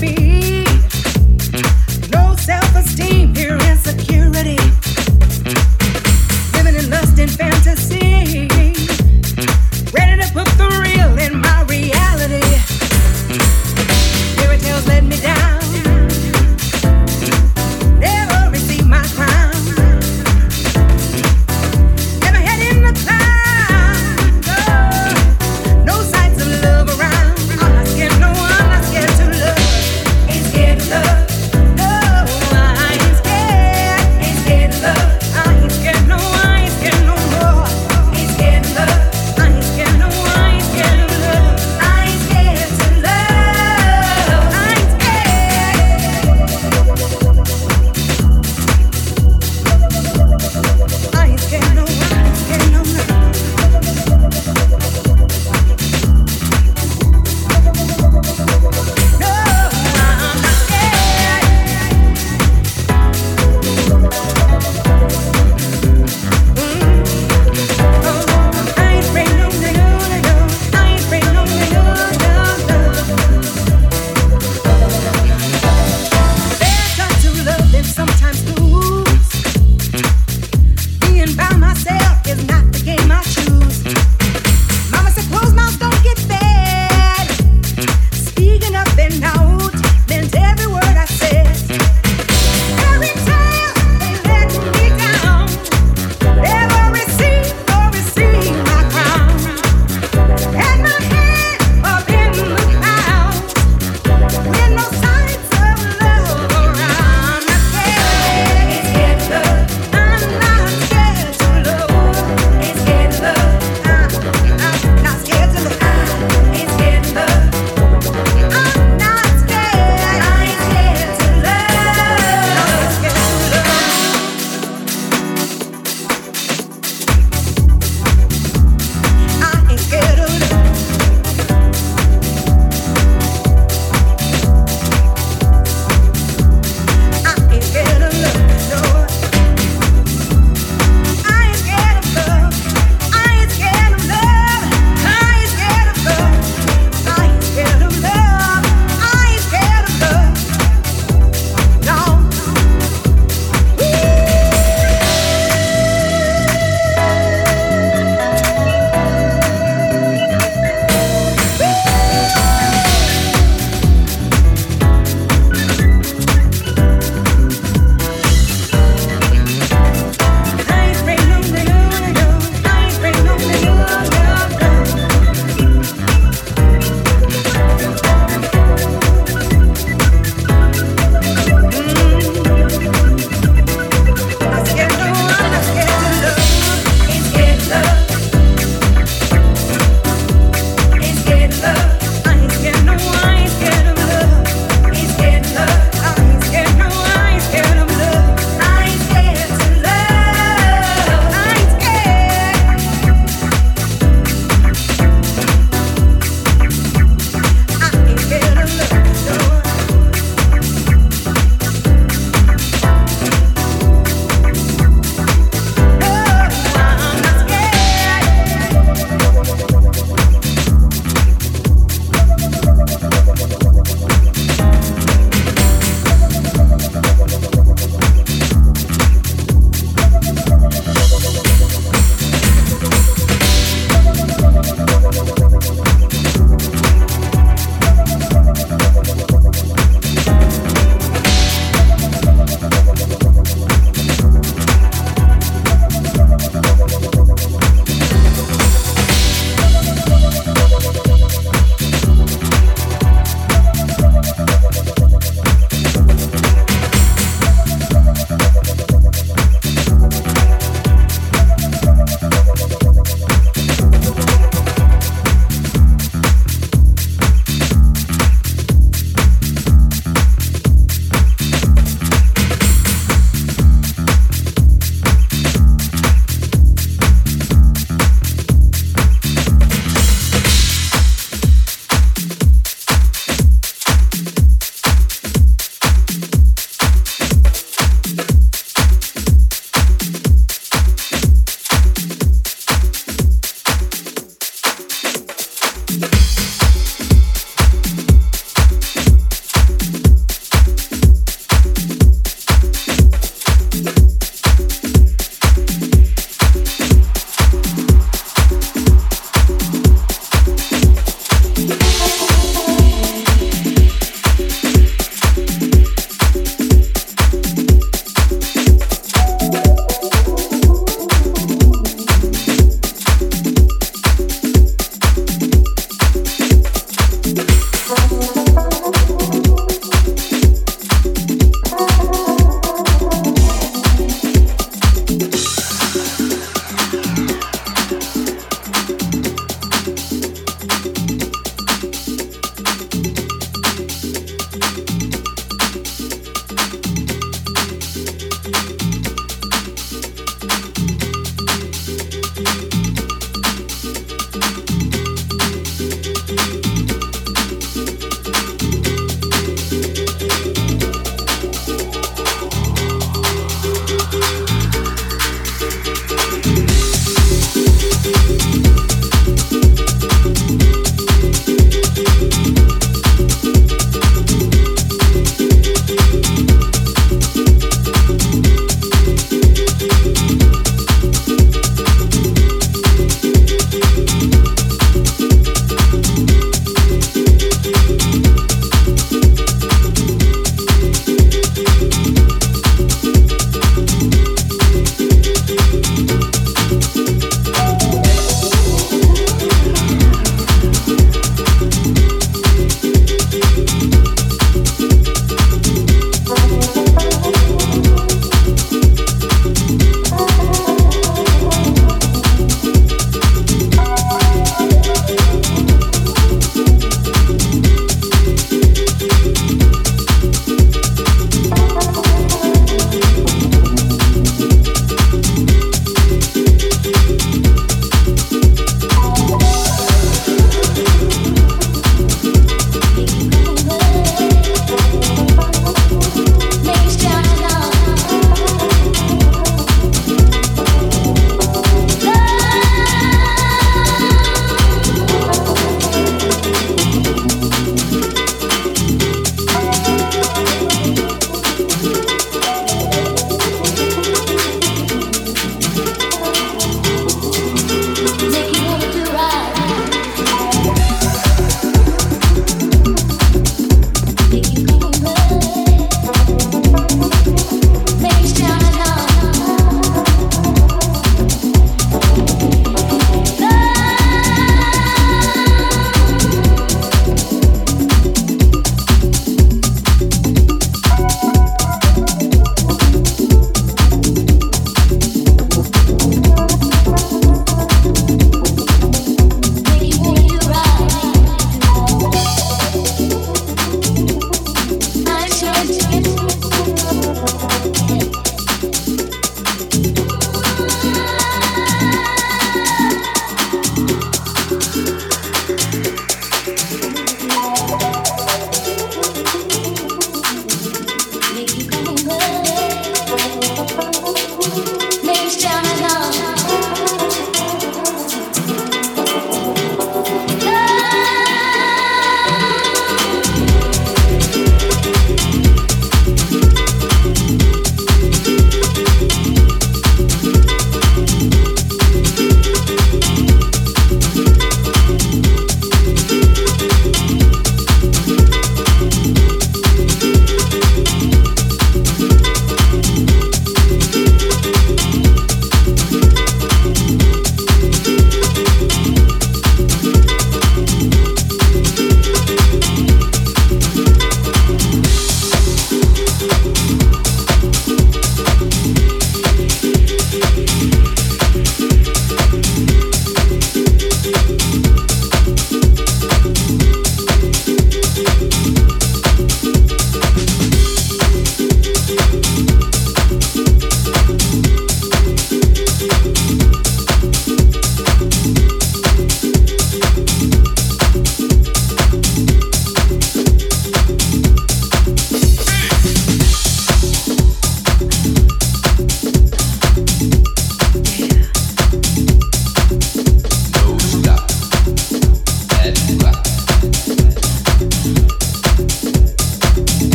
be. No self esteem here.